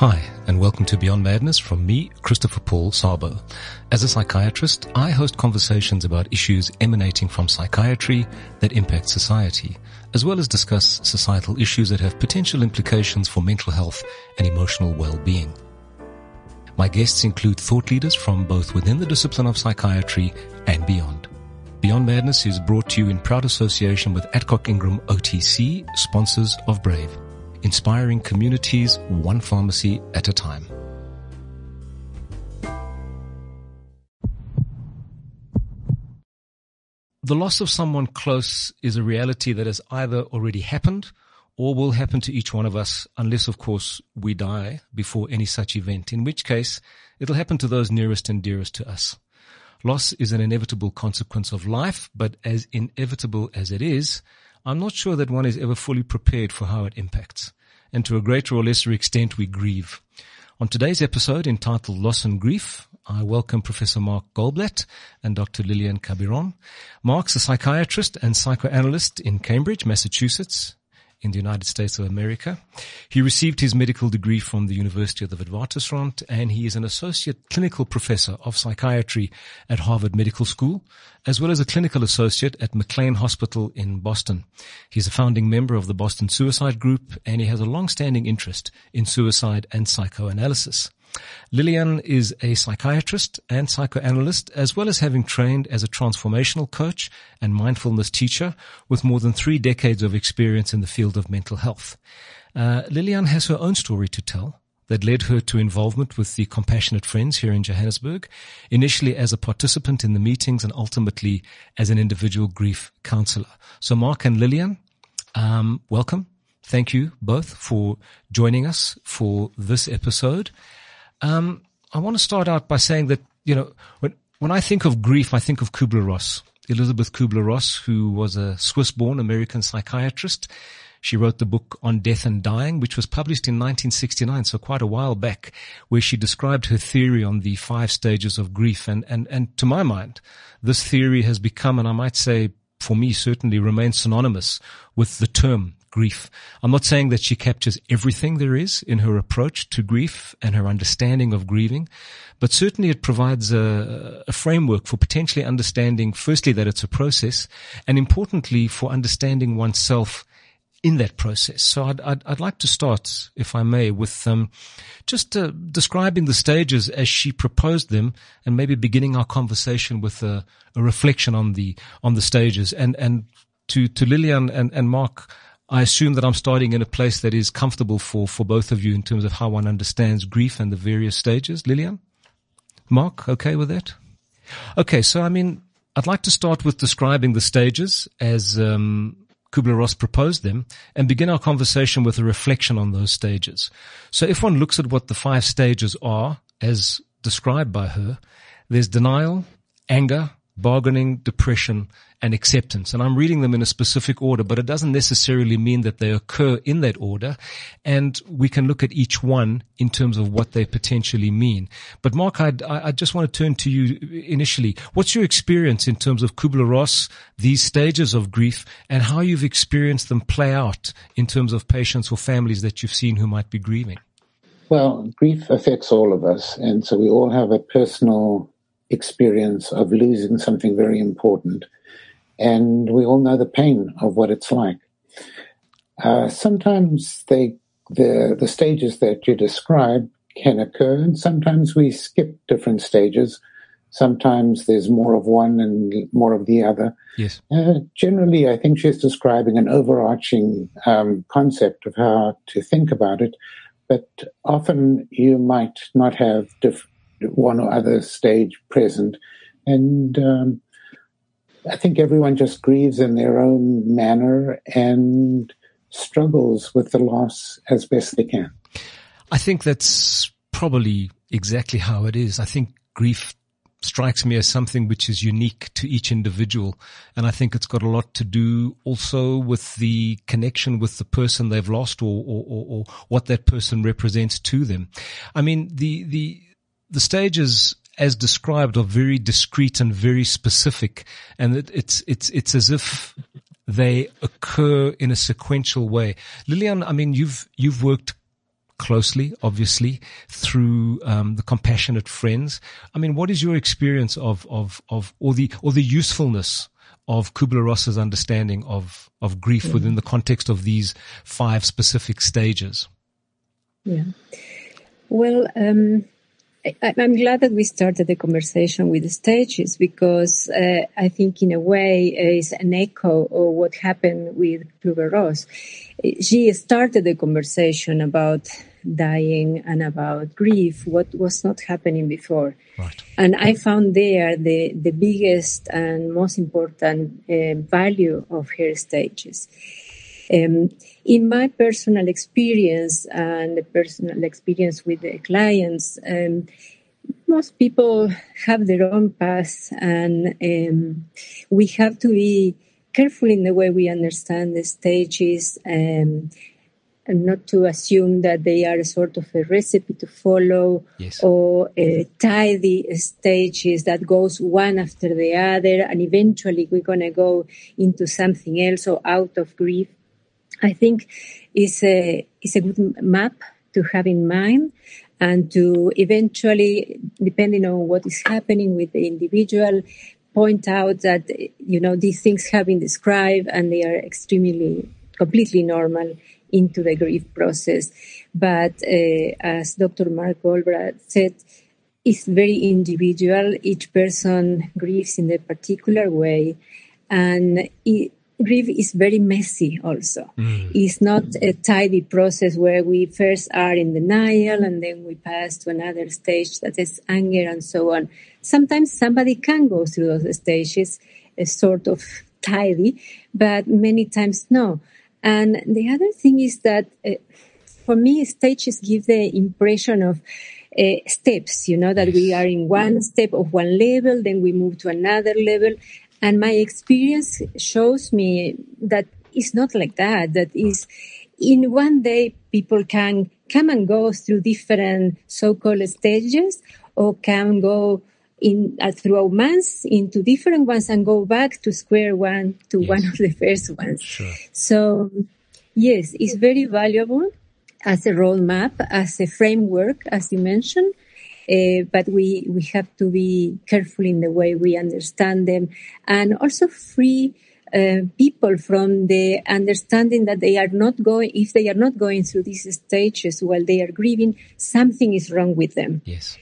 Hi, and welcome to Beyond Madness from me, Christopher Paul Szabo. As a psychiatrist, I host conversations about issues emanating from psychiatry that impact society, as well as discuss societal issues that have potential implications for mental health and emotional well-being. My guests include thought leaders from both within the discipline of psychiatry and beyond. Beyond Madness is brought to you in proud association with Adcock Ingram OTC, sponsors of Brave inspiring communities one pharmacy at a time. The loss of someone close is a reality that has either already happened or will happen to each one of us unless, of course, we die before any such event, in which case it'll happen to those nearest and dearest to us. Loss is an inevitable consequence of life, but as inevitable as it is, I'm not sure that one is ever fully prepared for how it impacts and to a greater or lesser extent we grieve. On today's episode entitled Loss and Grief, I welcome Professor Mark Goldblatt and Dr. Lilian Cabiron. Mark's a psychiatrist and psychoanalyst in Cambridge, Massachusetts in the United States of America. He received his medical degree from the University of the Witwatersrand and he is an associate clinical professor of psychiatry at Harvard Medical School, as well as a clinical associate at McLean Hospital in Boston. He's a founding member of the Boston Suicide Group and he has a long-standing interest in suicide and psychoanalysis. Lilian is a psychiatrist and psychoanalyst, as well as having trained as a transformational coach and mindfulness teacher with more than three decades of experience in the field of mental health. Uh, Lilian has her own story to tell that led her to involvement with the Compassionate Friends here in Johannesburg, initially as a participant in the meetings and ultimately as an individual grief counselor. So Mark and Lilian, um, welcome. Thank you both for joining us for this episode. Um, I want to start out by saying that, you know, when, when I think of grief, I think of Kubler-Ross, Elisabeth Kubler-Ross, who was a Swiss-born American psychiatrist. She wrote the book On Death and Dying, which was published in 1969, so quite a while back, where she described her theory on the five stages of grief. And, and, and to my mind, this theory has become, and I might say for me certainly remains synonymous with the term grief. I'm not saying that she captures everything there is in her approach to grief and her understanding of grieving, but certainly it provides a, a, framework for potentially understanding, firstly, that it's a process, and importantly, for understanding oneself in that process. So I'd, I'd, I'd like to start, if I may, with um, just uh, describing the stages as she proposed them, and maybe beginning our conversation with a, a reflection on the on the stages. And and to to Lilian and, and Mark, I assume that I'm starting in a place that is comfortable for, for both of you in terms of how one understands grief and the various stages. Lilian? Mark, okay with that? Okay, so I mean, I'd like to start with describing the stages as um, Kubler-Ross proposed them and begin our conversation with a reflection on those stages. So if one looks at what the five stages are as described by her, there's denial, anger, bargaining, depression, and acceptance. And I'm reading them in a specific order, but it doesn't necessarily mean that they occur in that order. And we can look at each one in terms of what they potentially mean. But Mark, I'd, I just want to turn to you initially. What's your experience in terms of Kubler-Ross, these stages of grief, and how you've experienced them play out in terms of patients or families that you've seen who might be grieving? Well, grief affects all of us. And so we all have a personal experience of losing something very important. And we all know the pain of what it's like. Uh, sometimes they, the, the stages that you describe can occur, and sometimes we skip different stages. Sometimes there's more of one and more of the other. Yes. Uh, generally, I think she's describing an overarching um, concept of how to think about it, but often you might not have diff- one or other stage present. And um, I think everyone just grieves in their own manner and struggles with the loss as best they can. I think that's probably exactly how it is. I think grief strikes me as something which is unique to each individual. And I think it's got a lot to do also with the connection with the person they've lost or, or, or, or what that person represents to them. I mean, the, the, the stages as described are very discrete and very specific and it, it's, it's, it's as if they occur in a sequential way. Lilian, I mean, you've, you've worked closely, obviously, through um, the compassionate friends. I mean, what is your experience of of of or the or the usefulness of Kubler Ross's understanding of of grief mm-hmm. within the context of these five specific stages? Yeah. Well, um, I, am glad that we started the conversation with the stages because uh, I think, in a way, it's an echo of what happened with Kubler Ross. She started the conversation about dying and about grief, what was not happening before. Right. And I found there the, the biggest and most important uh, value of her stages. Um, in my personal experience and the personal experience with the clients, um, most people have their own path, and um, we have to be careful in the way we understand the stages. Um, and not to assume that they are a sort of a recipe to follow yes. or a tidy stages that goes one after the other and eventually we're going to go into something else or out of grief I think is a is a good map to have in mind and to eventually, depending on what is happening with the individual, point out that you know these things have been described and they are extremely completely normal into the grief process. But uh, as Dr. Mark Goldblatt said, it's very individual. Each person grieves in a particular way, and it, grief is very messy also. Mm. It's not a tidy process where we first are in denial and then we pass to another stage that is anger and so on. Sometimes somebody can go through those stages, a sort of tidy, but many times no. And the other thing is that uh, for me, stages give the impression of uh, steps, you know, that we are in one step of one level, then we move to another level. And my experience shows me that it's not like that. That is, in one day, people can come and go through different so-called stages or can go in uh, throughout months into different ones and go back to square one to yes. one of the first ones. Sure. So yes, it's very valuable as a roadmap, as a framework, as you mentioned. Uh, but we, we have to be careful in the way we understand them and also free uh, people from the understanding that they are not going, if they are not going through these stages while they are grieving, something is wrong with them. Yes.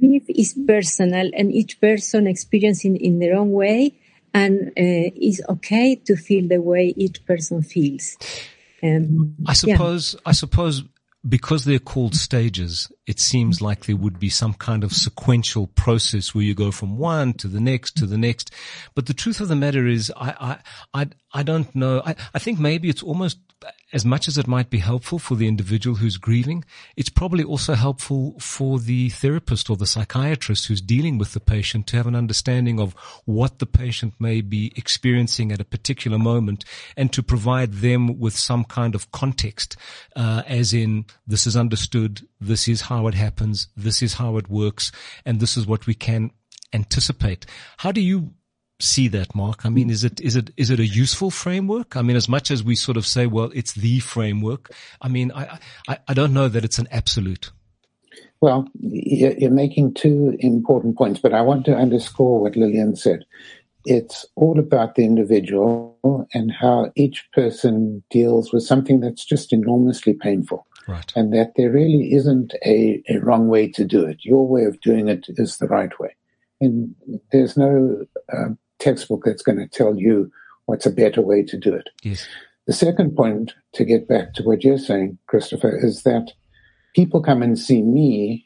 Grief is personal and each person experiencing in their own way and uh, is okay to feel the way each person feels. Um, I suppose, yeah. I suppose because they're called stages, it seems like there would be some kind of sequential process where you go from one to the next to the next. But the truth of the matter is, I, I, I, I don't know. I, I think maybe it's almost as much as it might be helpful for the individual who's grieving, it's probably also helpful for the therapist or the psychiatrist who's dealing with the patient to have an understanding of what the patient may be experiencing at a particular moment and to provide them with some kind of context, uh, as in this is understood, this is how it happens, this is how it works, and this is what we can anticipate. How do you see that, Mark? I mean, is it, is it, is it a useful framework? I mean, as much as we sort of say, well, it's the framework. I mean, I, I, I don't know that it's an absolute. Well, you're making two important points, but I want to underscore what Lilian said. It's all about the individual and how each person deals with something that's just enormously painful. Right. And that there really isn't a, a wrong way to do it. Your way of doing it is the right way. And there's no uh, textbook that's going to tell you what's a better way to do it. Yes. The second point, to get back to what you're saying, Christopher, is that people come and see me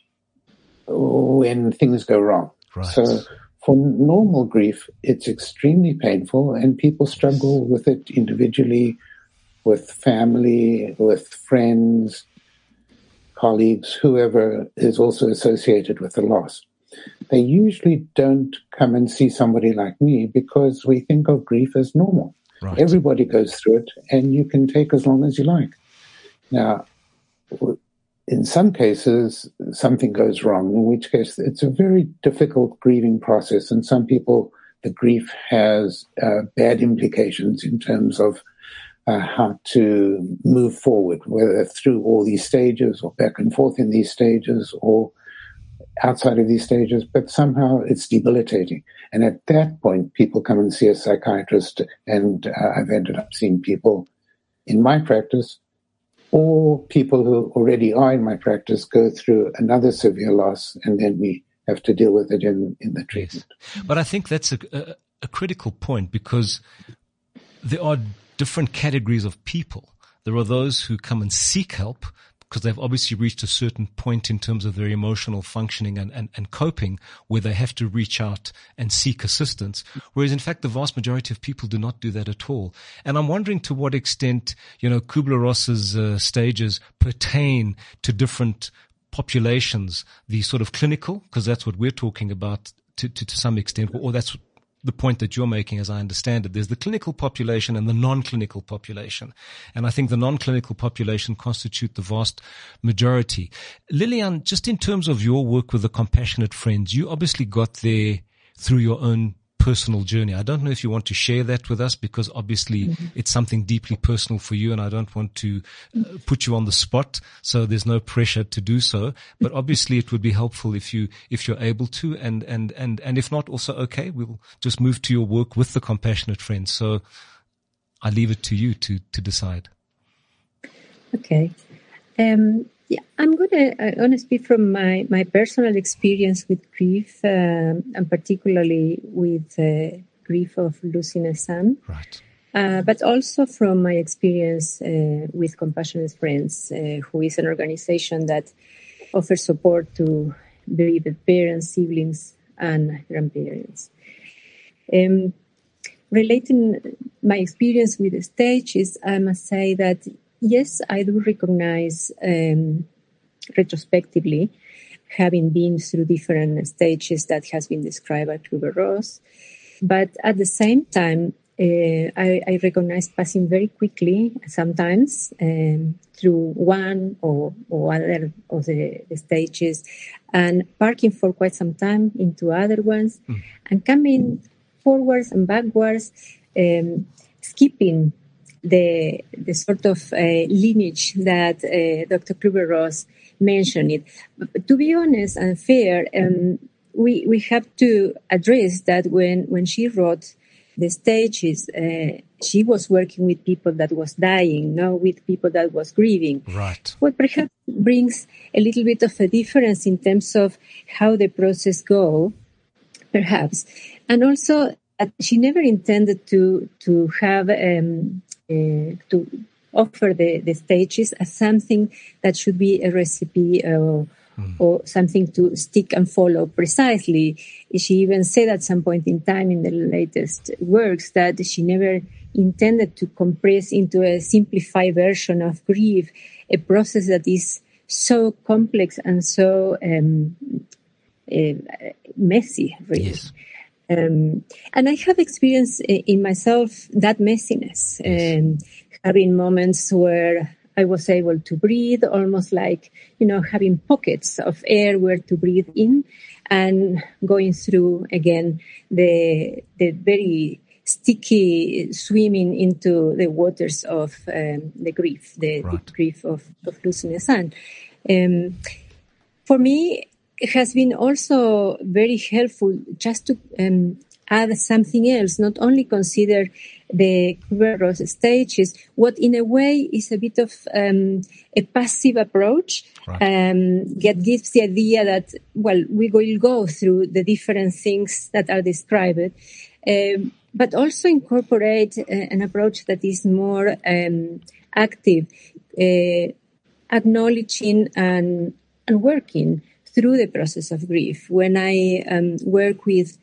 when things go wrong. Right. So for normal grief, it's extremely painful, and people struggle with it individually, with family, with friends, colleagues, whoever is also associated with the loss they usually don't come and see somebody like me because we think of grief as normal. Right. Everybody goes through it, and you can take as long as you like. Now, in some cases, something goes wrong, in which case it's a very difficult grieving process. And some people, the grief has uh, bad implications in terms of uh, how to move forward, whether through all these stages or back and forth in these stages or outside of these stages, but somehow it's debilitating. And at that point, people come and see a psychiatrist, and uh, I've ended up seeing people in my practice or people who already are in my practice go through another severe loss, and then we have to deal with it in, in the treatment. But I think that's a, a, a critical point because there are different categories of people. There are those who come and seek help because they've obviously reached a certain point in terms of their emotional functioning and, and, and coping where they have to reach out and seek assistance. Whereas in fact, the vast majority of people do not do that at all. And I'm wondering to what extent, you know, Kubler-Ross's uh, stages pertain to different populations, the sort of clinical, because that's what we're talking about to, to, to some extent, or that's the point that you're making, as I understand it. There's the clinical population and the non-clinical population. And I think the non-clinical population constitute the vast majority. Lilian, just in terms of your work with the compassionate friends, you obviously got there through your own personal journey. I don't know if you want to share that with us because obviously mm-hmm. it's something deeply personal for you and I don't want to uh, put you on the spot. So there's no pressure to do so, but obviously it would be helpful if you, if you're able to and, and, and, and if not also okay, we'll just move to your work with the compassionate friends. So I leave it to you to, to decide. Okay. Um, yeah, I'm going to I to speak from my, my personal experience with grief, um, and particularly with uh, grief of losing a son. Right. Uh, but also from my experience uh, with Compassionate Friends, uh, who is an organization that offers support to bereaved parents, siblings, and grandparents. Um, relating my experience with the stage is, I must say that yes, I do recognize um, retrospectively, having been through different stages that has been described by Kubler-Ross. But at the same time, uh, I, I, recognize passing very quickly sometimes um, through one or, or other of the, the, stages and parking for quite some time into other ones mm. and coming forwards and backwards, um, skipping the the sort of uh, lineage that uh, Dr. Kubler-Ross mentioned. It, but to be honest and fair, um, we we have to address that when when she wrote the stages, uh, she was working with people that was dying, not with people that was grieving. Right. What perhaps brings a little bit of a difference in terms of how the process go, perhaps, and also she never intended to to have um, uh, to offer the, the stages as something that should be a recipe uh, mm. or something to stick and follow precisely. She even said at some point in time in the latest works that she never intended to compress into a simplified version of grief a process that is so complex and so um, uh, messy, really. Yes. Um, and I have experienced in myself that messiness, um, having moments where I was able to breathe, almost like, you know, having pockets of air where to breathe in and going through again the, the very sticky swimming into the waters of um, the grief, the, right. the, grief of, of losing a son. Um, for me, has been also very helpful just to um, add something else, not only consider the Kubler-Ross stages, what in a way is a bit of um, a passive approach right. um, that gives the idea that, well, we will go through the different things that are described, um, but also incorporate uh, an approach that is more um, active, uh, acknowledging and, and working through the process of grief. When I um, work with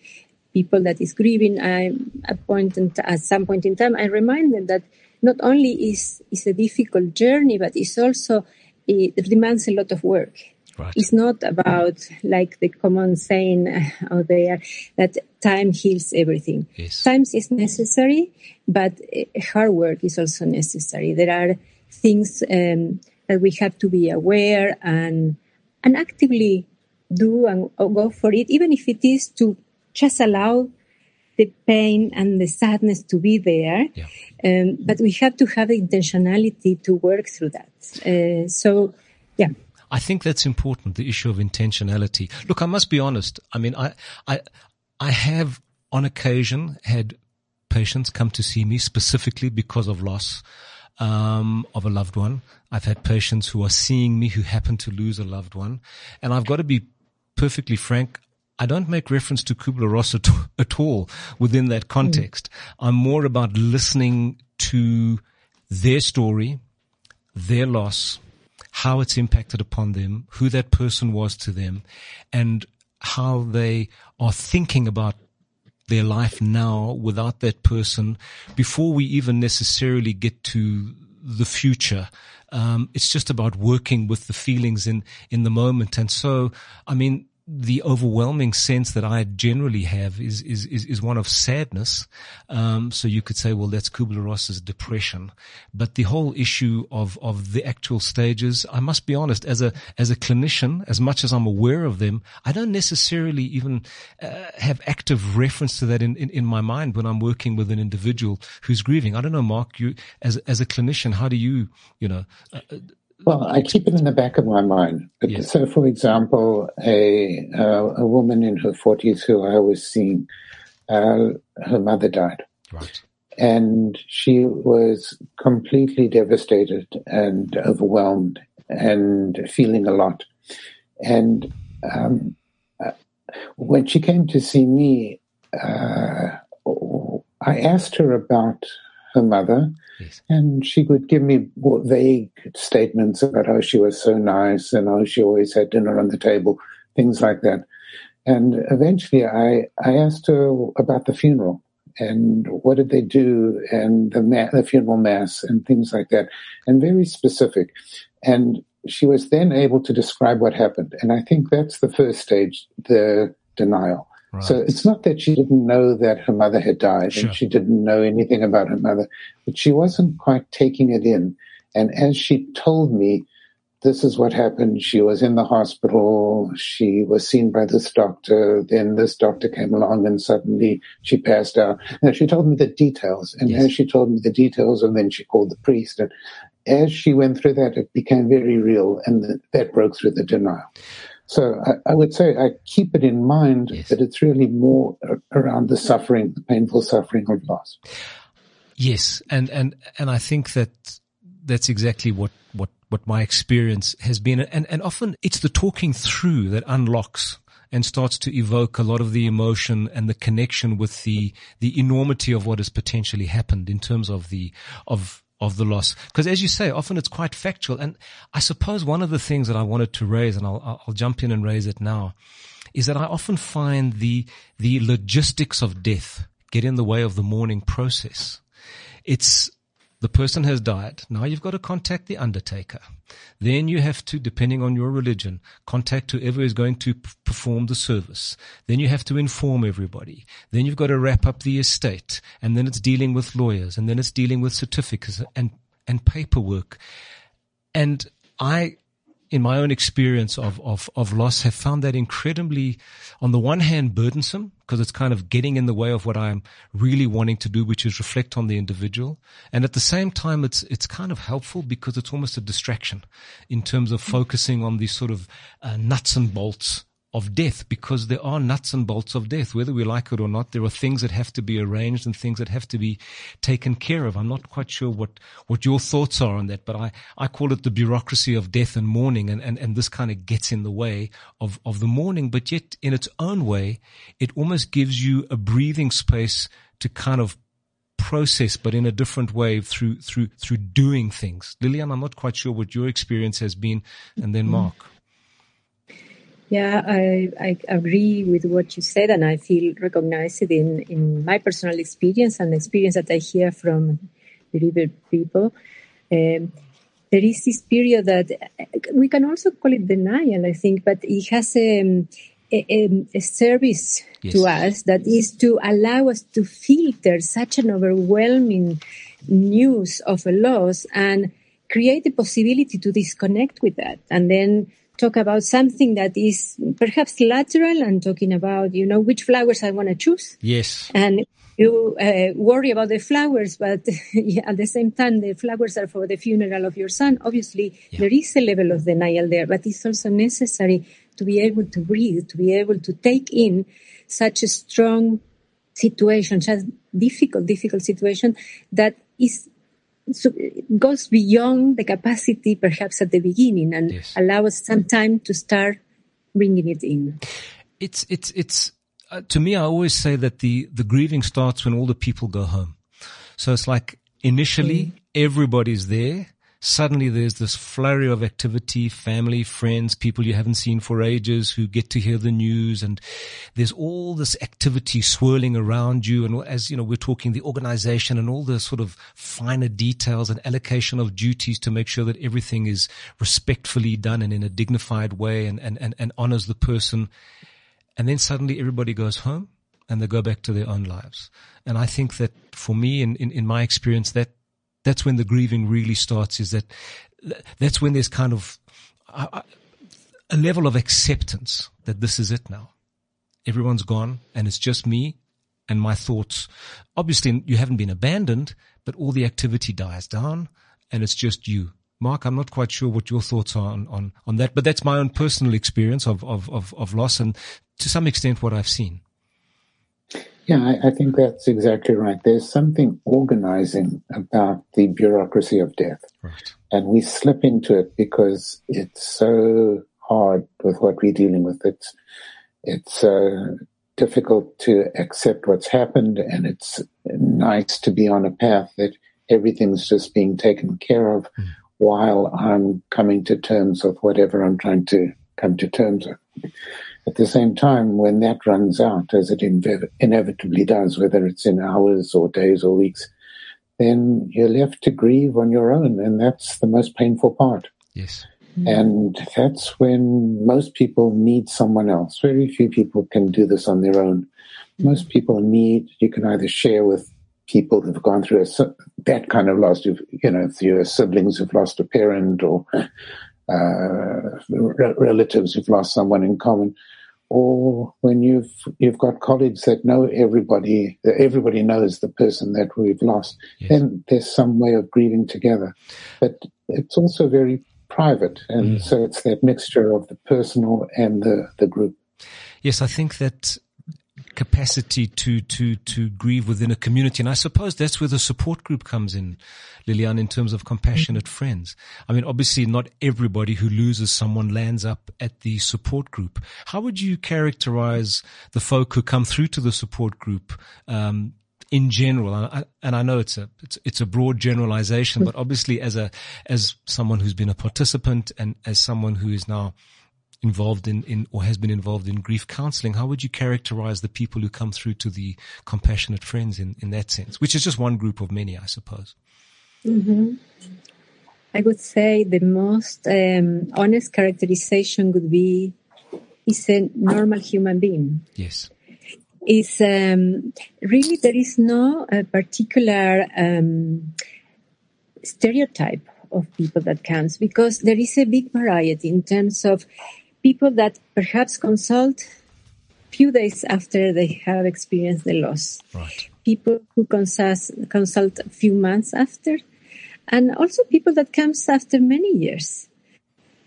people that is grieving, I at point in, at some point in time I remind them that not only is is a difficult journey, but it's also it demands a lot of work. Right. It's not about like the common saying out there that time heals everything. Yes. Time is necessary, but eh, hard work is also necessary. There are things um, that we have to be aware and and actively do and go for it, even if it is to just allow the pain and the sadness to be there. Yeah. Um, but we have to have the intentionality to work through that. Uh, so, yeah. I think that's important, the issue of intentionality. Look, I must be honest. I mean, I, I, I have on occasion had patients come to see me specifically because of loss. Um, of a loved one. I've had patients who are seeing me who happen to lose a loved one. And I've got to be perfectly frank. I don't make reference to Kubler-Ross at, at all within that context. Mm. I'm more about listening to their story, their loss, how it's impacted upon them, who that person was to them, and how they are thinking about their life now without that person before we even necessarily get to the future. Um, it's just about working with the feelings in, in the moment. And so, I mean, the overwhelming sense that I generally have is is is, is one of sadness. Um, so you could say, well, that's Kubler Ross's depression. But the whole issue of of the actual stages, I must be honest, as a as a clinician, as much as I'm aware of them, I don't necessarily even uh, have active reference to that in, in in my mind when I'm working with an individual who's grieving. I don't know, Mark. You as as a clinician, how do you you know? Uh, well, I keep it in the back of my mind. Yes. So, for example, a uh, a woman in her forties who I was seeing, uh, her mother died, right, and she was completely devastated and overwhelmed and feeling a lot. And um, uh, when she came to see me, uh, I asked her about her mother Yes. And she would give me vague statements about how she was so nice and how she always had dinner on the table, things like that. And eventually I, I asked her about the funeral and what did they do and the, ma- the funeral mass and things like that, and very specific. And she was then able to describe what happened. And I think that's the first stage, the denial. Right. So it's not that she didn't know that her mother had died sure. and she didn't know anything about her mother, but she wasn't quite taking it in. And as she told me, this is what happened. She was in the hospital. She was seen by this doctor. Then this doctor came along and suddenly she passed out. And she told me the details. And yes. as she told me the details, and then she called the priest. And as she went through that, it became very real. And that broke through the denial. So I, I, would say I keep it in mind yes. that it's really more around the suffering, the painful suffering of loss. Yes, and and and I think that that's exactly what what what my experience has been, and and often it's the talking through that unlocks and starts to evoke a lot of the emotion and the connection with the the enormity of what has potentially happened in terms of the of of the loss. Because as you say, often it's quite factual. And I suppose one of the things that I wanted to raise, and I'll, I'll jump in and raise it now, is that I often find the, the logistics of death get in the way of the mourning process. It's the person has died. Now you've got to contact the undertaker. Then you have to, depending on your religion, contact whoever is going to p- perform the service. Then you have to inform everybody. Then you've got to wrap up the estate. And then it's dealing with lawyers. And then it's dealing with certificates and, and paperwork. And I in my own experience of, of, of loss have found that incredibly, on the one hand, burdensome because it's kind of getting in the way of what I'm really wanting to do, which is reflect on the individual. And at the same time, it's, it's kind of helpful because it's almost a distraction in terms of focusing on these sort of uh, nuts and bolts of death because there are nuts and bolts of death, whether we like it or not. There are things that have to be arranged and things that have to be taken care of. I'm not quite sure what, what your thoughts are on that, but I, I call it the bureaucracy of death and mourning. And, and, and this kind of gets in the way of, of the mourning, but yet in its own way, it almost gives you a breathing space to kind of process, but in a different way through, through, through doing things. Lilian, I'm not quite sure what your experience has been. And then Mark. Yeah, I, I agree with what you said, and I feel recognized in, in my personal experience and the experience that I hear from bereaved people. Um, there is this period that we can also call it denial, I think, but it has a, a, a service yes. to us that is to allow us to filter such an overwhelming news of a loss and create the possibility to disconnect with that and then talk about something that is perhaps lateral and talking about, you know, which flowers I want to choose. Yes. And you uh, worry about the flowers, but at the same time, the flowers are for the funeral of your son. Obviously, yeah. there is a level of denial there, but it's also necessary to be able to breathe, to be able to take in such a strong situation, such difficult, difficult situation that is so it goes beyond the capacity perhaps at the beginning and yes. allow us some time to start bringing it in. It's, it's, it's, uh, to me, I always say that the, the grieving starts when all the people go home. So it's like initially mm. everybody's there suddenly there's this flurry of activity, family, friends, people you haven't seen for ages who get to hear the news and there's all this activity swirling around you. And as, you know, we're talking the organization and all the sort of finer details and allocation of duties to make sure that everything is respectfully done and in a dignified way and, and, and, and honors the person. And then suddenly everybody goes home and they go back to their own lives. And I think that for me, in, in, in my experience, that that's when the grieving really starts is that that's when there's kind of a, a level of acceptance that this is it now. Everyone's gone and it's just me and my thoughts. Obviously you haven't been abandoned, but all the activity dies down and it's just you. Mark, I'm not quite sure what your thoughts are on, on, on that, but that's my own personal experience of, of, of, of loss and to some extent what I've seen. Yeah, I, I, think that's exactly right. There's something organizing about the bureaucracy of death. Right. And we slip into it because it's so hard with what we're dealing with. It's, it's uh, difficult to accept what's happened, and it's nice to be on a path that everything's just being taken care of mm. while I'm coming to terms with whatever I'm trying to come to terms with. At the same time, when that runs out, as it inve- inevitably does, whether it's in hours or days or weeks, then you're left to grieve on your own, and that's the most painful part. Yes. And that's when most people need someone else. Very few people can do this on their own. Most people need, you can either share with people who've gone through a, that kind of loss, you know, if your siblings who've lost a parent or uh, relatives who've lost someone in common, or when you've you've got colleagues that know everybody, everybody knows the person that we've lost, yes. then there's some way of grieving together. But it's also very private, and mm. so it's that mixture of the personal and the the group. Yes, I think that capacity to to to grieve within a community. And I suppose that's where the support group comes in, Lilian, in terms of compassionate mm-hmm. friends. I mean, obviously not everybody who loses someone lands up at the support group. How would you characterize the folk who come through to the support group? Um, in general, and I know it's a it's, it's a broad generalization, but obviously as a as someone who's been a participant and as someone who is now involved in, in or has been involved in grief counseling, how would you characterize the people who come through to the compassionate friends in, in that sense, which is just one group of many, I suppose? Mm-hmm. I would say the most um, honest characterization would be is a normal human being. Yes. Is um, really there is no uh, particular um, stereotype of people that comes because there is a big variety in terms of people that perhaps consult few days after they have experienced the loss. Right. People who consult, consult a few months after, and also people that comes after many years.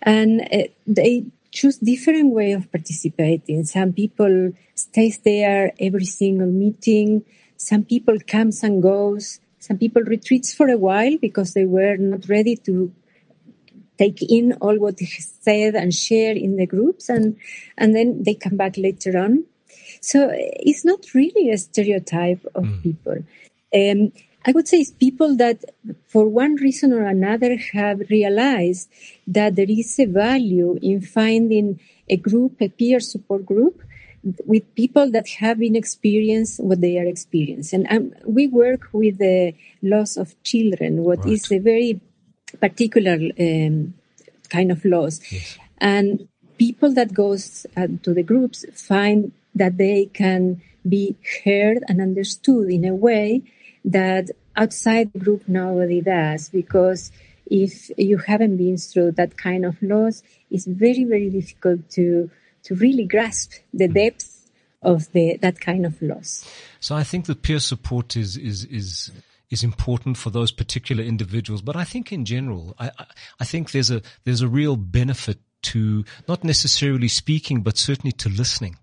And uh, they choose different way of participating. Some people stays there every single meeting. Some people comes and goes. Some people retreats for a while because they were not ready to take in all what he said and share in the groups and and then they come back later on so it's not really a stereotype of mm. people um, i would say it's people that for one reason or another have realized that there is a value in finding a group a peer support group with people that have been experienced what they are experiencing. And um, we work with the loss of children, what right. is a very particular um, kind of laws. Yes. And people that goes uh, to the groups find that they can be heard and understood in a way that outside the group nobody does because if you haven't been through that kind of loss, it's very, very difficult to to really grasp the depth of the that kind of loss. So I think that peer support is is is is important for those particular individuals, but I think in general, I I think there's a there's a real benefit to not necessarily speaking, but certainly to listening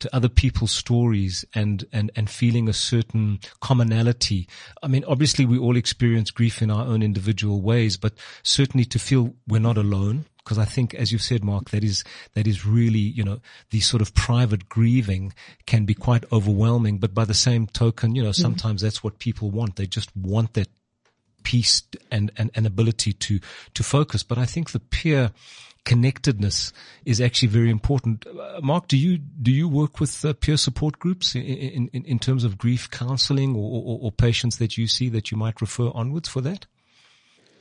to other people's stories and, and, and feeling a certain commonality. I mean, obviously we all experience grief in our own individual ways, but certainly to feel we're not alone. Because I think, as you've said, Mark, that is, that is really, you know, the sort of private grieving can be quite overwhelming. But by the same token, you know, sometimes that's what people want. They just want that peace and, and, and ability to, to focus. But I think the peer connectedness is actually very important. Uh, Mark, do you do you work with uh, peer support groups in, in, in terms of grief counselling or, or, or, patients that you see that you might refer onwards for that?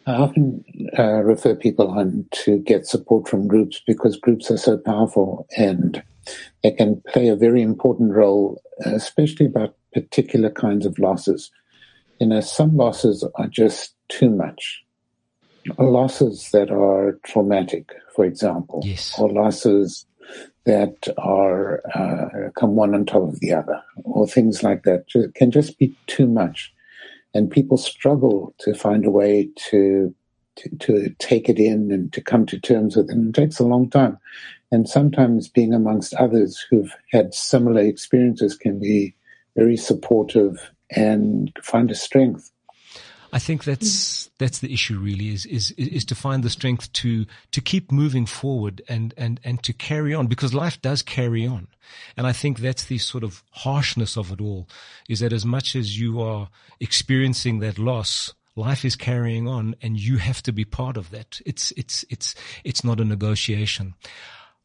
I often uh, refer people on to get support from groups because groups are so powerful and they can play a very important role, especially about particular kinds of losses. You know, some losses are just too much. Losses that are traumatic, for example, yes. or losses that are uh, come one on top of the other, or things like that, can just be too much, and people struggle to find a way to, to to take it in and to come to terms with it. And it takes a long time, and sometimes being amongst others who've had similar experiences can be very supportive and find a strength I think that's mm-hmm. that's the issue really is is is to find the strength to to keep moving forward and and and to carry on because life does carry on. And I think that's the sort of harshness of it all is that as much as you are experiencing that loss, life is carrying on and you have to be part of that. It's it's it's it's not a negotiation.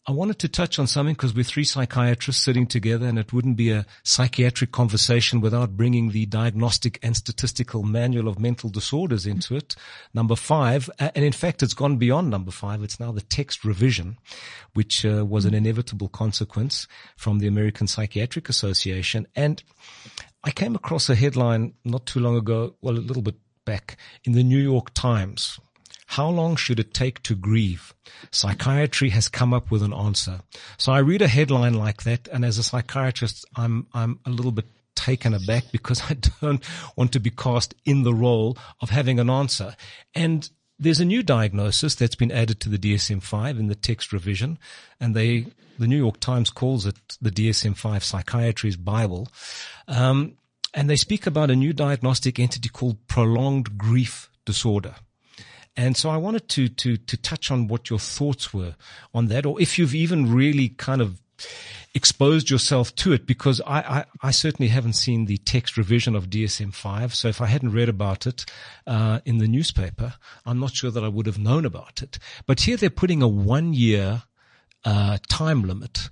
I wanted to touch on something because we're three psychiatrists sitting together and it wouldn't be a psychiatric conversation without bringing the diagnostic and statistical manual of mental disorders into it. Number five, and in fact, it's gone beyond number five. It's now the text revision, which uh, was an inevitable consequence from the American Psychiatric Association. And I came across a headline not too long ago, well, a little bit back in the New York Times how long should it take to grieve? Psychiatry has come up with an answer. So I read a headline like that, and as a psychiatrist, I'm I'm a little bit taken aback because I don't want to be cast in the role of having an answer. And there's a new diagnosis that's been added to the DSM-5 in the text revision, and they, the New York Times calls it the DSM-5 Psychiatry's Bible. Um, and they speak about a new diagnostic entity called prolonged grief disorder. And so I wanted to, to, to touch on what your thoughts were on that, or if you've even really kind of exposed yourself to it, because I, I, I certainly haven't seen the text revision of DSM-5. So if I hadn't read about it, uh, in the newspaper, I'm not sure that I would have known about it. But here they're putting a one year, uh, time limit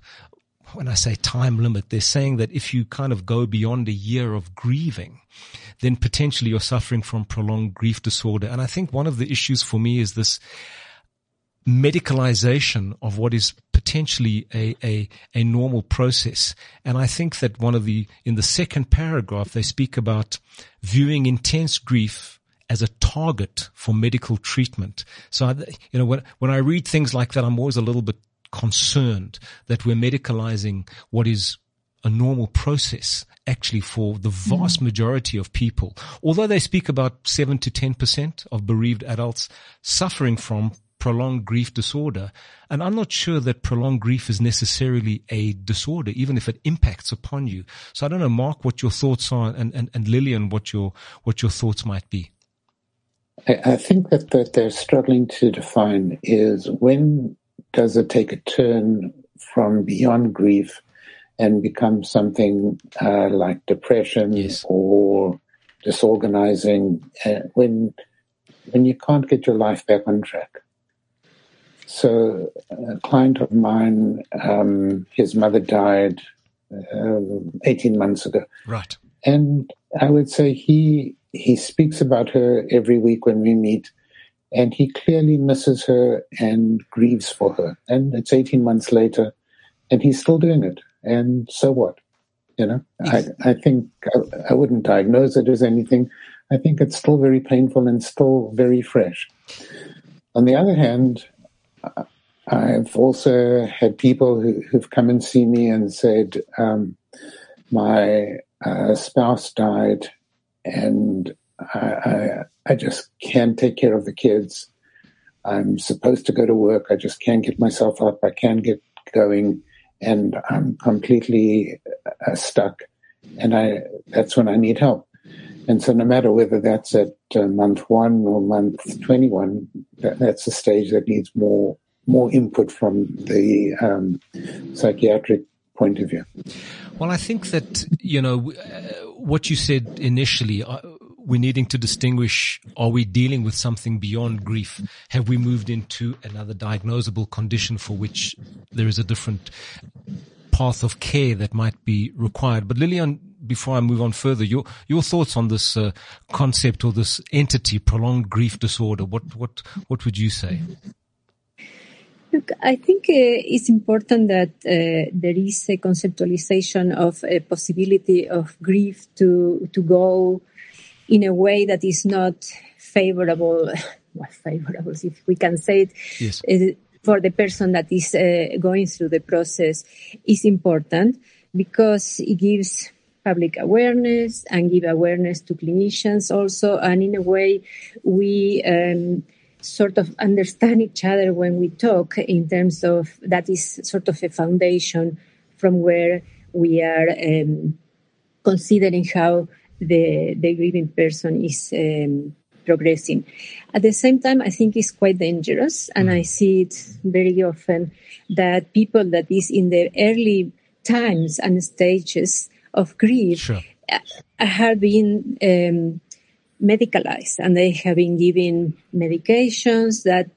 when I say time limit, they're saying that if you kind of go beyond a year of grieving, then potentially you're suffering from prolonged grief disorder. And I think one of the issues for me is this medicalization of what is potentially a, a, a normal process. And I think that one of the, in the second paragraph, they speak about viewing intense grief as a target for medical treatment. So, I, you know, when, when I read things like that, I'm always a little bit concerned that we're medicalizing what is a normal process actually for the vast mm. majority of people. Although they speak about seven to 10% of bereaved adults suffering from prolonged grief disorder. And I'm not sure that prolonged grief is necessarily a disorder, even if it impacts upon you. So I don't know, Mark, what your thoughts are and, and, and Lilian, what your, what your thoughts might be. I, I think that, that they're struggling to define is when does it take a turn from beyond grief and become something uh, like depression yes. or disorganizing uh, when when you can't get your life back on track. So, a client of mine, um, his mother died uh, 18 months ago. Right. And I would say he he speaks about her every week when we meet, and he clearly misses her and grieves for her. And it's 18 months later, and he's still doing it and so what? You know, I, I think I, I, wouldn't diagnose it as anything. I think it's still very painful and still very fresh. On the other hand, I've also had people who, have come and see me and said, um, my uh, spouse died and I, I, just can't take care of the kids. I'm supposed to go to work. I just can't get myself up. I can't get going and I'm completely uh, stuck. And I, that's when I need help. And so no matter whether that's at uh, month one or month 21, that, that's a stage that needs more more input from the um, psychiatric point of view. Well, I think that, you know, uh, what you said initially, uh, we're needing to distinguish, are we dealing with something beyond grief? Have we moved into another diagnosable condition for which there is a different path of care that might be required? But Lilian, before I move on further, your your thoughts on this uh, concept or this entity, prolonged grief disorder. What what what would you say? Look, I think uh, it's important that uh, there is a conceptualization of a possibility of grief to to go in a way that is not favorable. Well, favorable, if we can say it, yes. Uh, for the person that is uh, going through the process is important because it gives public awareness and give awareness to clinicians also, and in a way we. Um, sort of understand each other when we talk in terms of that is sort of a foundation from where we are um, considering how the, the grieving person is um, progressing. At the same time, I think it's quite dangerous, and I see it very often that people that is in the early times and stages of grief sure. have been um, medicalized and they have been given medications that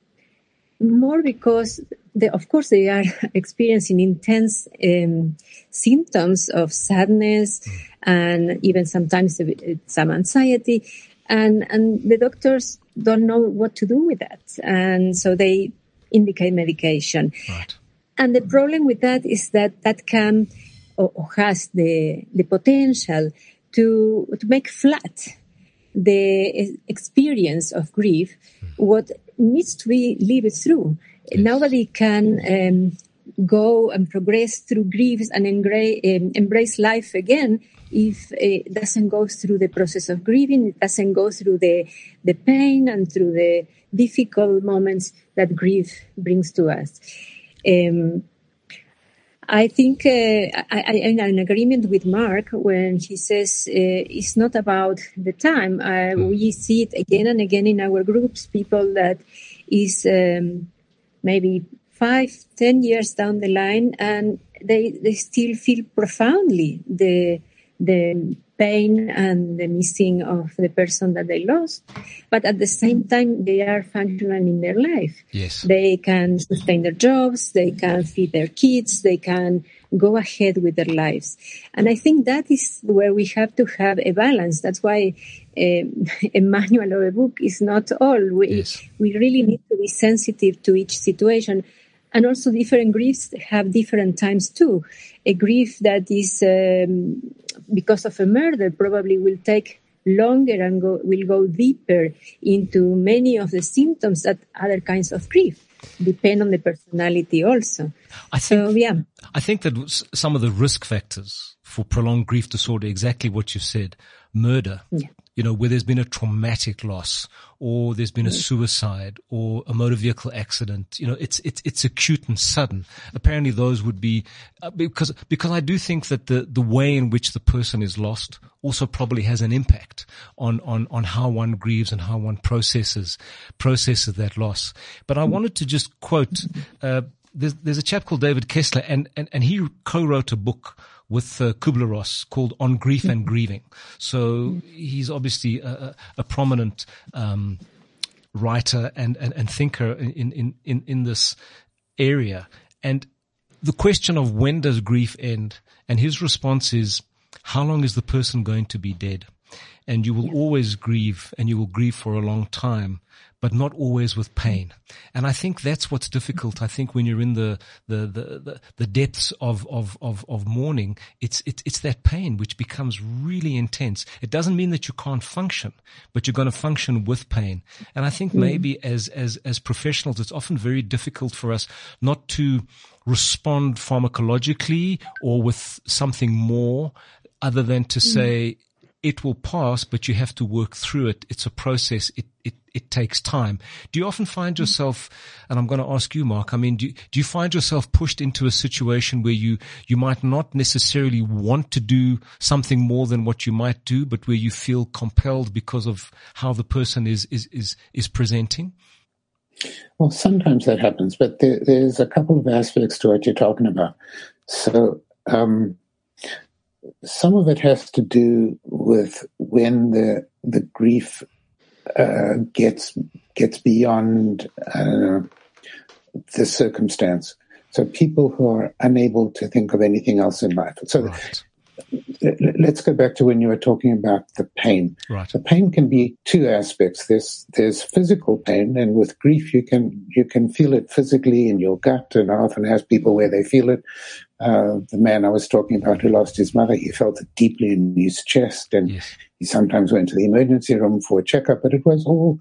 more because they, of course they are experiencing intense um, symptoms of sadness mm. And even sometimes some anxiety and and the doctors don't know what to do with that and so they indicate medication right. and the problem with that is that that can or, or has the the potential to to make flat the experience of grief, what needs to be lived through. Yes. Nobody can um, go and progress through griefs and um, embrace life again if it doesn't go through the process of grieving, it doesn't go through the, the pain and through the difficult moments that grief brings to us. Um, I think uh, I, am in agreement with Mark when he says uh, it's not about the time. Uh, hmm. we see it again and again in our groups, people that is um, maybe five, ten years down the line, and they they still feel profoundly the the pain and the missing of the person that they lost. But at the same time, they are functional in their life. Yes. They can sustain their jobs. They can feed their kids. They can go ahead with their lives. And I think that is where we have to have a balance. That's why um, a manual or a book is not all. We, yes. we really need to be sensitive to each situation and also different griefs have different times too. A grief that is um, because of a murder probably will take longer and go, will go deeper into many of the symptoms that other kinds of grief depend on the personality also. I think, so, yeah. I think that some of the risk factors for prolonged grief disorder, exactly what you said, murder, yeah you know, where there's been a traumatic loss or there's been a suicide or a motor vehicle accident, you know, it's, it's, it's acute and sudden. Apparently those would be, uh, because, because I do think that the, the way in which the person is lost also probably has an impact on, on, on how one grieves and how one processes, processes that loss. But I wanted to just quote, uh, there's, there's a chap called David Kessler and, and, and he co-wrote a book with uh, Kubler-Ross called On Grief and Grieving. So he's obviously a, a prominent um, writer and, and, and thinker in, in, in, in this area. And the question of when does grief end? And his response is, how long is the person going to be dead? And you will always grieve and you will grieve for a long time. But not always with pain. And I think that's what's difficult. I think when you're in the, the, the, the, depths of, of, of, of mourning, it's, it's, it's that pain which becomes really intense. It doesn't mean that you can't function, but you're going to function with pain. And I think mm. maybe as, as, as professionals, it's often very difficult for us not to respond pharmacologically or with something more other than to mm. say, it will pass, but you have to work through it. It's a process. It, it, it takes time. Do you often find mm. yourself, and I'm going to ask you, Mark, I mean, do, do you find yourself pushed into a situation where you, you might not necessarily want to do something more than what you might do, but where you feel compelled because of how the person is, is, is, is presenting? Well, sometimes that happens, but there, there's a couple of aspects to what you're talking about. So, um, some of it has to do with when the the grief uh, gets gets beyond the circumstance. So people who are unable to think of anything else in life. So right let's go back to when you were talking about the pain. Right. The pain can be two aspects. There's there's physical pain, and with grief, you can you can feel it physically in your gut. And I often ask people where they feel it. Uh, the man I was talking about who lost his mother, he felt it deeply in his chest, and yes. he sometimes went to the emergency room for a checkup. But it was all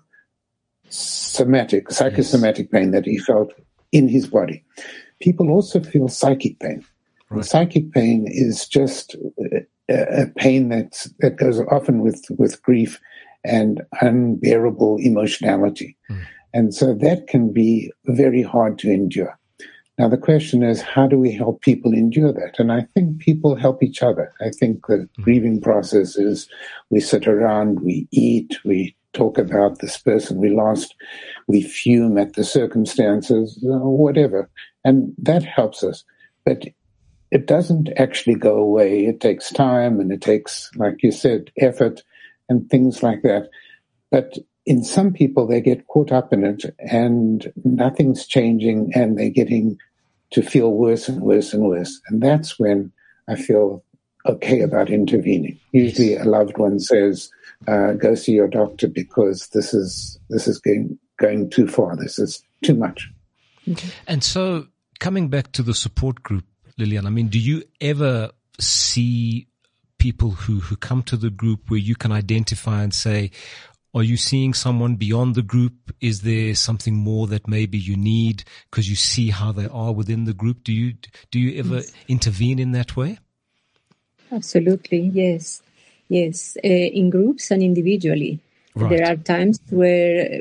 somatic, psychosomatic yes. pain that he felt in his body. People also feel psychic pain. Right. Psychic pain is just a, pain that that goes often with with grief and unbearable emotionality, mm. and so that can be very hard to endure. Now the question is, how do we help people endure that? And I think people help each other. I think the mm. grieving process is we sit around, we eat, we talk about this person we lost, we fume at the circumstances, whatever, and that helps us. But it doesn't actually go away. It takes time and it takes, like you said, effort and things like that. But in some people, they get caught up in it and nothing's changing and they're getting to feel worse and worse and worse. And that's when I feel okay about intervening. Usually a loved one says, uh, go see your doctor because this is, this is going, going too far. This is too much. And so coming back to the support group, Lilian? I mean, do you ever see people who, who come to the group where you can identify and say, are you seeing someone beyond the group? Is there something more that maybe you need because you see how they are within the group? Do you, do you ever yes. intervene in that way? Absolutely. Yes. Yes. Uh, in groups and individually. Right. There are times where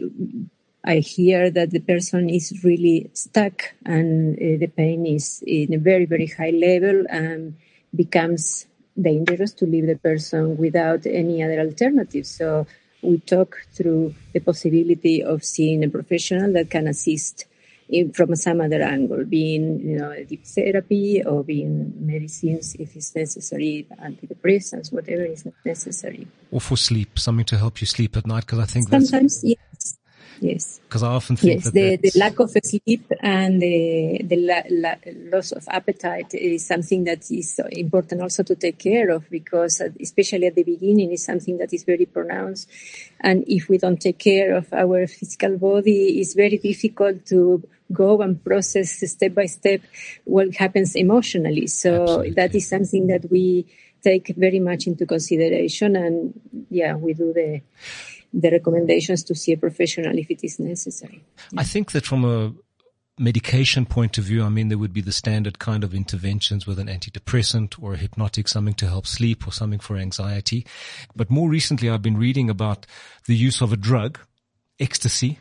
I hear that the person is really stuck and uh, the pain is in a very, very high level and becomes dangerous to leave the person without any other alternative. So we talk through the possibility of seeing a professional that can assist in, from some other angle, being you know deep therapy or being medicines if it's necessary, antidepressants, whatever is necessary. Or for sleep, something to help you sleep at night, because I think sometimes yes, Yes. Because I often think yes, that the, the lack of sleep and the, the la, la, loss of appetite is something that is important also to take care of because uh, especially at the beginning is something that is very pronounced. And if we don't take care of our physical body, it's very difficult to go and process step by step what happens emotionally. So Absolutely. that is something that we take very much into consideration and yeah, we do the the recommendations to see a professional if it is necessary. I think that from a medication point of view, I mean, there would be the standard kind of interventions with an antidepressant or a hypnotic, something to help sleep or something for anxiety. But more recently, I've been reading about the use of a drug, ecstasy,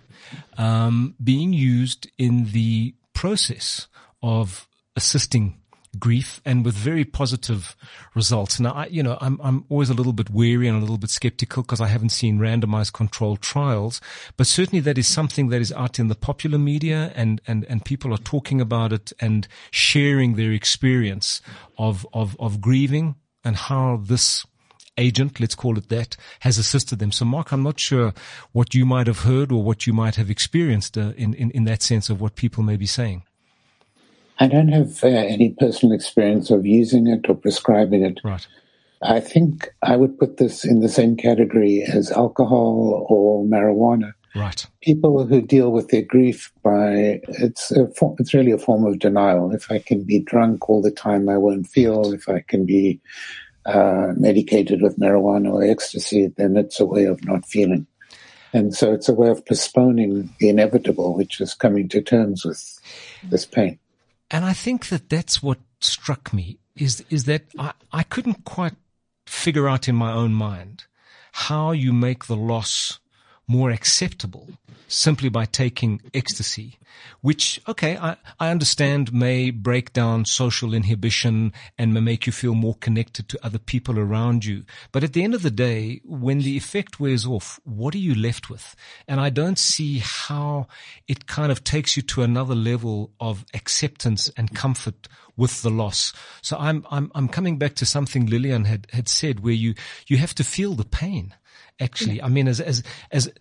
um, being used in the process of assisting grief and with very positive results. Now, I, you know, I'm, I'm always a little bit wary and a little bit skeptical because I haven't seen randomized controlled trials, but certainly that is something that is out in the popular media and, and, and people are talking about it and sharing their experience of, of, of grieving and how this agent, let's call it that, has assisted them. So Mark, I'm not sure what you might have heard or what you might have experienced uh, in, in, in that sense of what people may be saying. I don't have uh, any personal experience of using it or prescribing it. Right. I think I would put this in the same category as alcohol or marijuana. Right. People who deal with their grief by it's a form, it's really a form of denial. If I can be drunk all the time, I won't feel. If I can be uh, medicated with marijuana or ecstasy, then it's a way of not feeling. And so it's a way of postponing the inevitable, which is coming to terms with this pain. And I think that that's what struck me is, is that I, I couldn't quite figure out in my own mind how you make the loss more acceptable simply by taking ecstasy, which, okay, I, I understand may break down social inhibition and may make you feel more connected to other people around you. But at the end of the day, when the effect wears off, what are you left with? And I don't see how it kind of takes you to another level of acceptance and comfort with the loss. So I'm, I'm, I'm coming back to something Lilian had, had said where you, you have to feel the pain actually. I mean, as, as, as,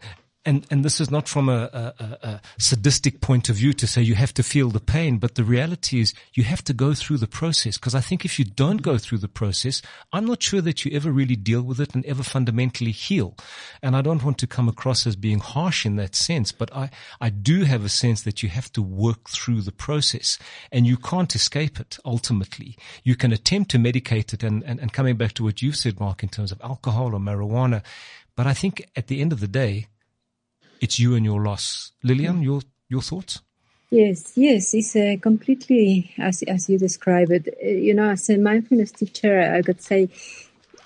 and, and this is not from a, a, a, sadistic point of view to say you have to feel the pain, but the reality is you have to go through the process. Because I think if you don't go through the process, I'm not sure that you ever really deal with it and ever fundamentally heal. And I don't want to come across as being harsh in that sense, but I, I do have a sense that you have to work through the process and you can't escape it ultimately. You can attempt to medicate it and, and, and coming back to what you've said, Mark, in terms of alcohol or marijuana. But I think at the end of the day, it's you and your loss. Lilian, your your thoughts? Yes, yes, it's uh, completely as as you describe it. Uh, you know, as a mindfulness teacher, I could say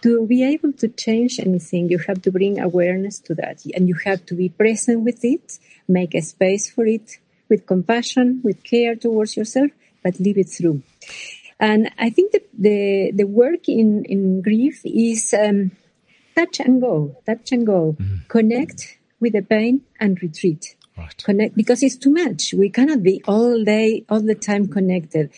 to be able to change anything, you have to bring awareness to that, and you have to be present with it, make a space for it, with compassion, with care towards yourself, but live it through. And I think that the the work in in grief is um, touch and go, touch and go, mm-hmm. connect with the pain and retreat. Right. Connect because it's too much. We cannot be all day, all the time connected.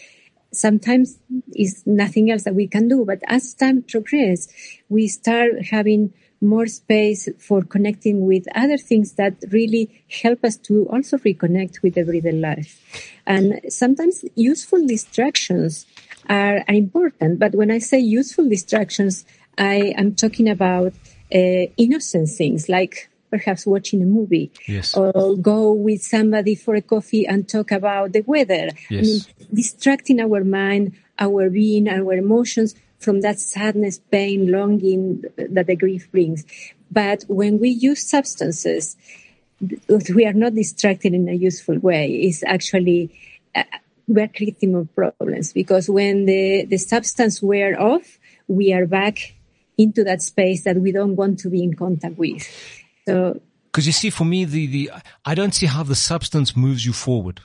Sometimes it's nothing else that we can do. But as time progresses, we start having more space for connecting with other things that really help us to also reconnect with everyday life. And sometimes useful distractions are, are important. But when I say useful distractions, I am talking about uh, innocent things like perhaps watching a movie yes. or go with somebody for a coffee and talk about the weather. Yes. I mean, distracting our mind, our being, our emotions from that sadness, pain, longing that the grief brings. But when we use substances, we are not distracted in a useful way. It's actually, uh, we're creating more problems because when the, the substance wear off, we are back into that space that we don't want to be in contact with. So, because you see, for me, the, the, I don't see how the substance moves you forward.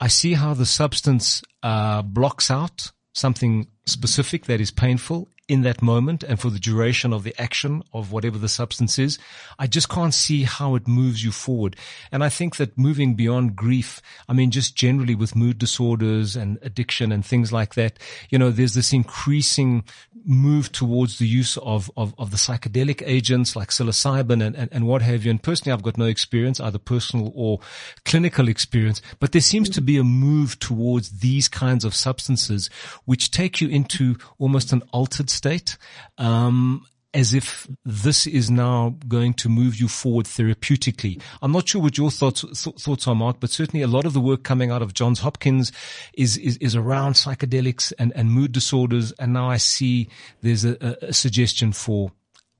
I see how the substance, uh, blocks out something specific that is painful in that moment and for the duration of the action of whatever the substance is. I just can't see how it moves you forward. And I think that moving beyond grief, I mean, just generally with mood disorders and addiction and things like that, you know, there's this increasing move towards the use of, of, of the psychedelic agents like psilocybin and, and, and what have you. And personally, I've got no experience, either personal or clinical experience, but there seems to be a move towards these kinds of substances which take you into almost an altered state. Um, as if this is now going to move you forward therapeutically. I'm not sure what your thoughts th- thoughts are, Mark, but certainly a lot of the work coming out of Johns Hopkins is is, is around psychedelics and, and mood disorders, and now I see there's a, a suggestion for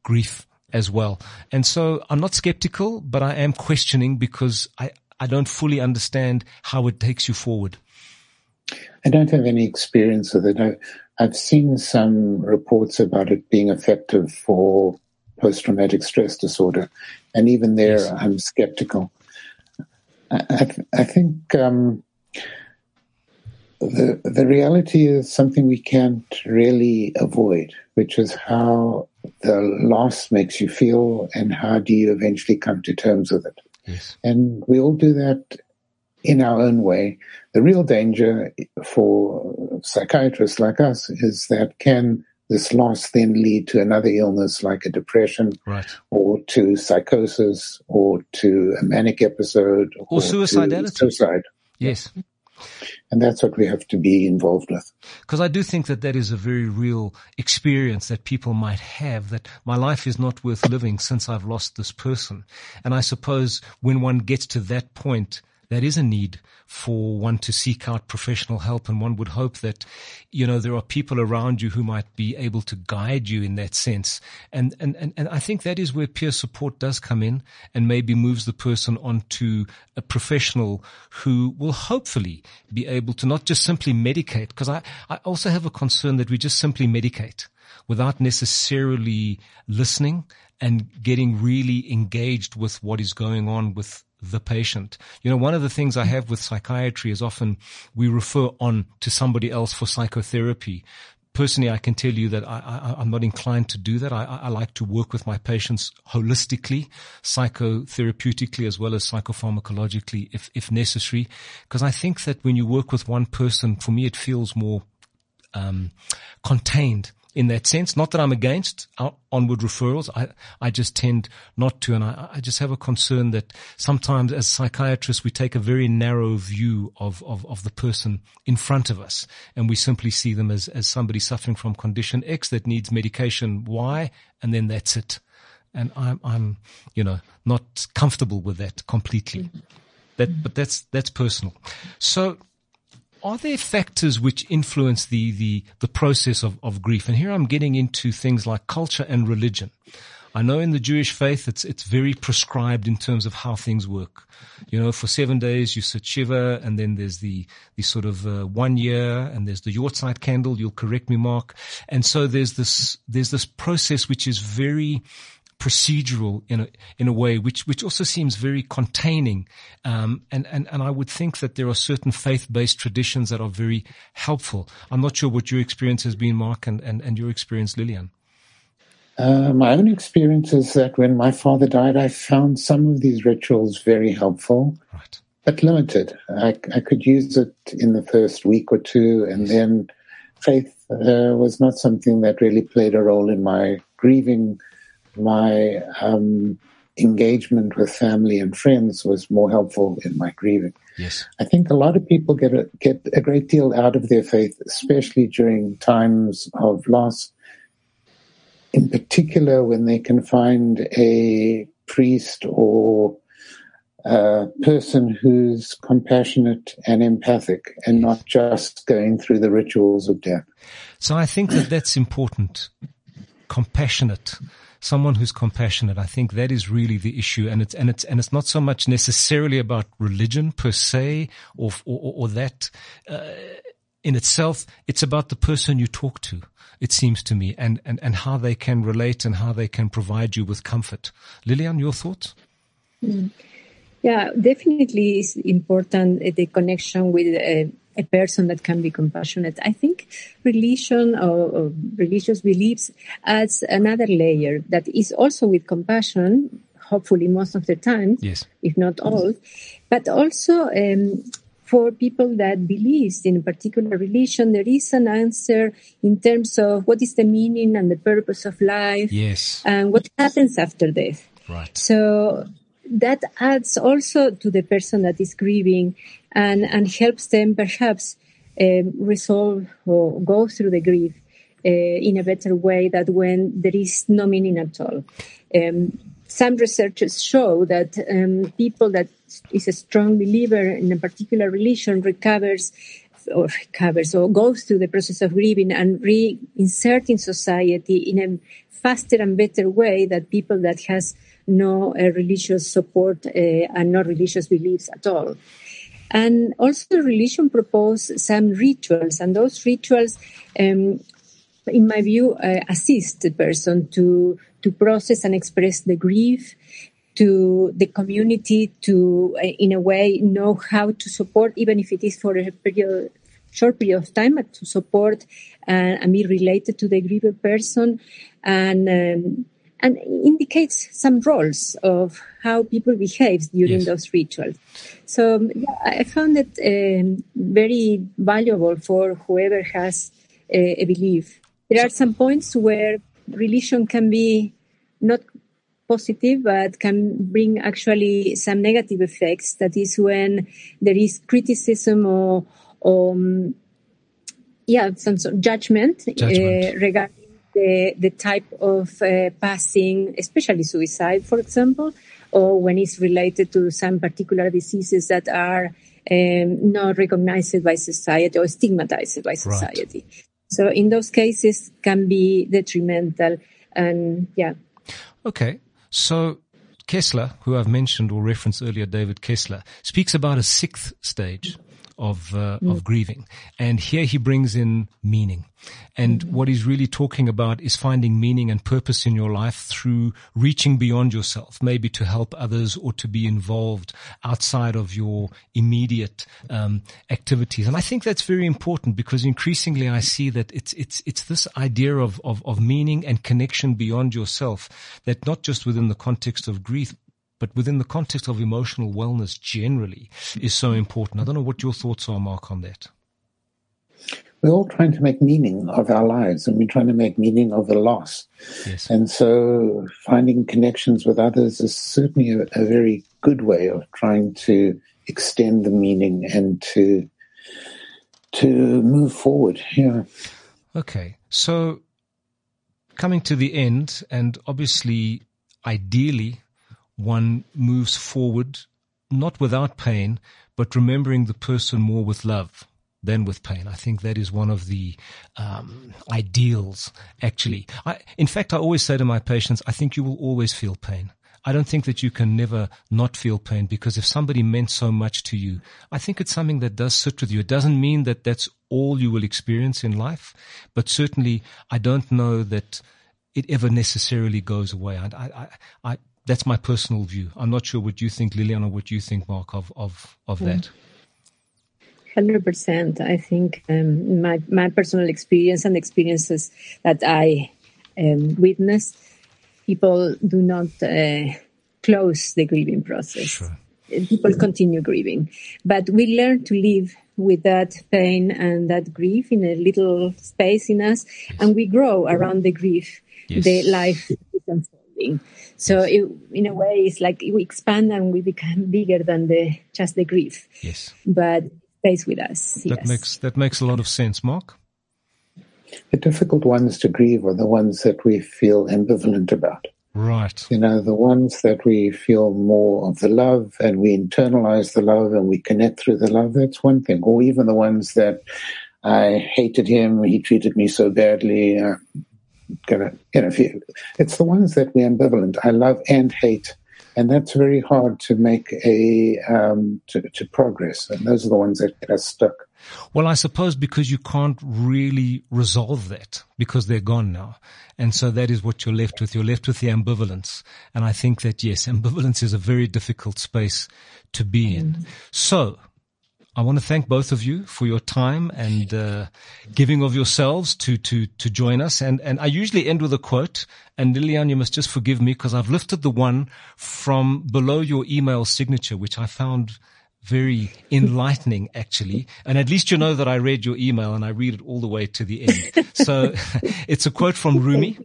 grief as well. And so I'm not skeptical, but I am questioning because I I don't fully understand how it takes you forward. I don't have any experience with it. I, I've seen some reports about it being effective for post-traumatic stress disorder, and even there, yes. I'm skeptical. I, I, I think um, the the reality is something we can't really avoid, which is how the loss makes you feel, and how do you eventually come to terms with it. Yes. And we all do that in our own way. The real danger for psychiatrists like us is that can this loss then lead to another illness like a depression right. or to psychosis or to a manic episode or, or suicidality. Suicide. Yes. And that's what we have to be involved with. Because I do think that that is a very real experience that people might have that my life is not worth living since I've lost this person. And I suppose when one gets to that point, that is a need for one to seek out professional help. And one would hope that, you know, there are people around you who might be able to guide you in that sense. And, and, and, and I think that is where peer support does come in and maybe moves the person onto a professional who will hopefully be able to not just simply medicate, because I, I also have a concern that we just simply medicate without necessarily listening and getting really engaged with what is going on with the patient. You know, one of the things I have with psychiatry is often we refer on to somebody else for psychotherapy. Personally, I can tell you that I, am not inclined to do that. I, I, like to work with my patients holistically, psychotherapeutically, as well as psychopharmacologically, if, if necessary. Because I think that when you work with one person, for me, it feels more um, contained in that sense. Not that I'm against onward referrals. I, I just tend not to. And I, I just have a concern that sometimes as psychiatrists, we take a very narrow view of, of, of the person in front of us. And we simply see them as, as somebody suffering from condition X that needs medication Y. And then that's it. And I'm, I'm, you know, not comfortable with that completely. That, but that's, that's personal. So are there factors which influence the, the, the process of, of grief? And here I'm getting into things like culture and religion. I know in the Jewish faith, it's, it's very prescribed in terms of how things work. You know, for seven days you sit Shiva and then there's the, the sort of uh, one year and there's the Yahrzeit candle. You'll correct me, Mark. And so there's this, there's this process which is very, procedural in a, in a way, which, which also seems very containing. Um, and, and, and I would think that there are certain faith-based traditions that are very helpful. I'm not sure what your experience has been, Mark, and, and, and your experience, Lilian. Uh, my own experience is that when my father died, I found some of these rituals very helpful, right. but limited. I, I could use it in the first week or two, and then faith uh, was not something that really played a role in my grieving my um, engagement with family and friends was more helpful in my grieving. Yes. I think a lot of people get a, get a great deal out of their faith, especially during times of loss. In particular, when they can find a priest or a person who's compassionate and empathic and not just going through the rituals of death. So I think that that's important. Compassionate someone who's compassionate. I think that is really the issue. And it's, and it's, and it's not so much necessarily about religion per se or, or, or that, uh, in itself. It's about the person you talk to. It seems to me and, and, and how they can relate and how they can provide you with comfort. Lilian, your thoughts? Mm. Yeah, definitely it's important uh, the connection with uh, a person that can be compassionate. I think religion or, or, religious beliefs adds another layer that is also with compassion, hopefully most of the time, yes. if not all, but also um, for people that believes in a particular religion, there is an answer in terms of what is the meaning and the purpose of life, yes, and what happens after death. Right. So that adds also to the person that is grieving and, and helps them perhaps um, resolve or go through the grief uh, in a better way than when there is no meaning at all. Um, some researchers show that um, people that is a strong believer in a particular religion recovers or recovers or goes through the process of grieving and reinsert in society in a faster and better way than people that has no uh, religious support uh, and no religious beliefs at all. And also, religion proposes some rituals, and those rituals, um, in my view, uh, assist the person to to process and express the grief, to the community to, in a way, know how to support, even if it is for a period, short period of time, but to support uh, and be related to the grieved person, and um, and indicates some roles of how people behave during yes. those rituals. So yeah, I found it um, very valuable for whoever has a, a belief. There are some points where religion can be not positive, but can bring actually some negative effects. That is when there is criticism or um, yeah, some sort of judgment, Judgment. Uh, regarding the, the type of uh, passing, especially suicide, for example, or when it's related to some particular diseases that are um, not recognized by society or stigmatized by society. Right. So in those cases can be detrimental and yeah. Okay. So Kessler, who I've mentioned or referenced earlier, David Kessler, speaks about a sixth stage of uh, of grieving, and here he brings in meaning. And what he's really talking about is finding meaning and purpose in your life through reaching beyond yourself, maybe to help others or to be involved outside of your immediate um, activities. And I think that's very important because increasingly I see that it's it's it's this idea of, of of meaning and connection beyond yourself that not just within the context of grief, but within the context of emotional wellness generally is so important. I don't know what your thoughts are, Mark, on that. We're all trying to make meaning of our lives and we're trying to make meaning of the loss. Yes. And so finding connections with others is certainly a, a very good way of trying to extend the meaning and to to move forward. Yeah. Okay. So coming to the end and obviously ideally one moves forward not without pain, but remembering the person more with love than with pain. I think that is one of the um, ideals, actually. I, in fact, I always say to my patients, I think you will always feel pain. I don't think that you can never not feel pain because if somebody meant so much to you, I think it's something that does sit with you. It doesn't mean that that's all you will experience in life, but certainly I don't know that it ever necessarily goes away. I, I, I, that's my personal view. I'm not sure what you think, Lilian, or what you think, Mark, of of of that. Hundred percent. I think um, my my personal experience and experiences that I um, witnessed, people do not uh, close the grieving process. Sure. People continue grieving, but we learn to live with that pain and that grief in a little space in us, yes. and we grow around the grief. Yes. The life is. So it, in a way, it's like we expand and we become bigger than the just the grief. Yes. But stays with us. That yes. makes that makes a lot of sense, Mark. The difficult ones to grieve are the ones that we feel ambivalent about. Right. You know, the ones that we feel more of the love and we internalize the love and we connect through the love, that's one thing. Or even the ones that I hated him, he treated me so badly, uh, gonna, you know, you, it's the ones that we're ambivalent. I love and hate, and that's very hard to make a um, to, to progress. And those are the ones that get us stuck. Well, I suppose because you can't really resolve that because they're gone now. And so that is what you're left with. You're left with the ambivalence. And I think that yes, ambivalence is a very difficult space to be in. Mm. So I want to thank both of you for your time and uh, giving of yourselves to to to join us. And and I usually end with a quote. And Lilian, you must just forgive me because I've lifted the one from below your email signature, which I found very enlightening, actually. And at least you know that I read your email and I read it all the way to the end. So it's a quote from Rumi,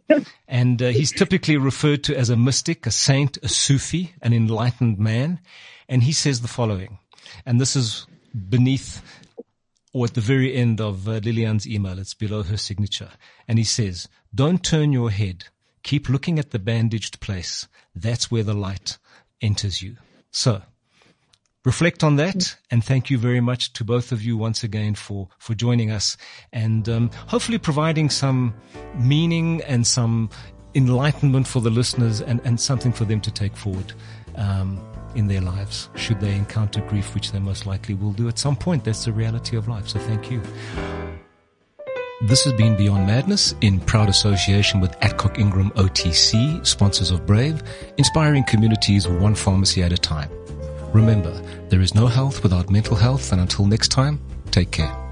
and uh, he's typically referred to as a mystic, a saint, a Sufi, an enlightened man. And he says the following, and this is beneath or at the very end of uh, Lilian's email. It's below her signature. And he says, don't turn your head. Keep looking at the bandaged place. That's where the light enters you. So reflect on that and thank you very much to both of you once again for, for joining us and um, hopefully providing some meaning and some enlightenment for the listeners and, and something for them to take forward. Um, in their lives should they encounter grief, which they most likely will do at some point. That's the reality of life. So thank you. This has been Beyond Madness in proud association with Adcock Ingram OTC, sponsors of Brave, inspiring communities one pharmacy at a time. Remember, there is no health without mental health, and until next time, take care.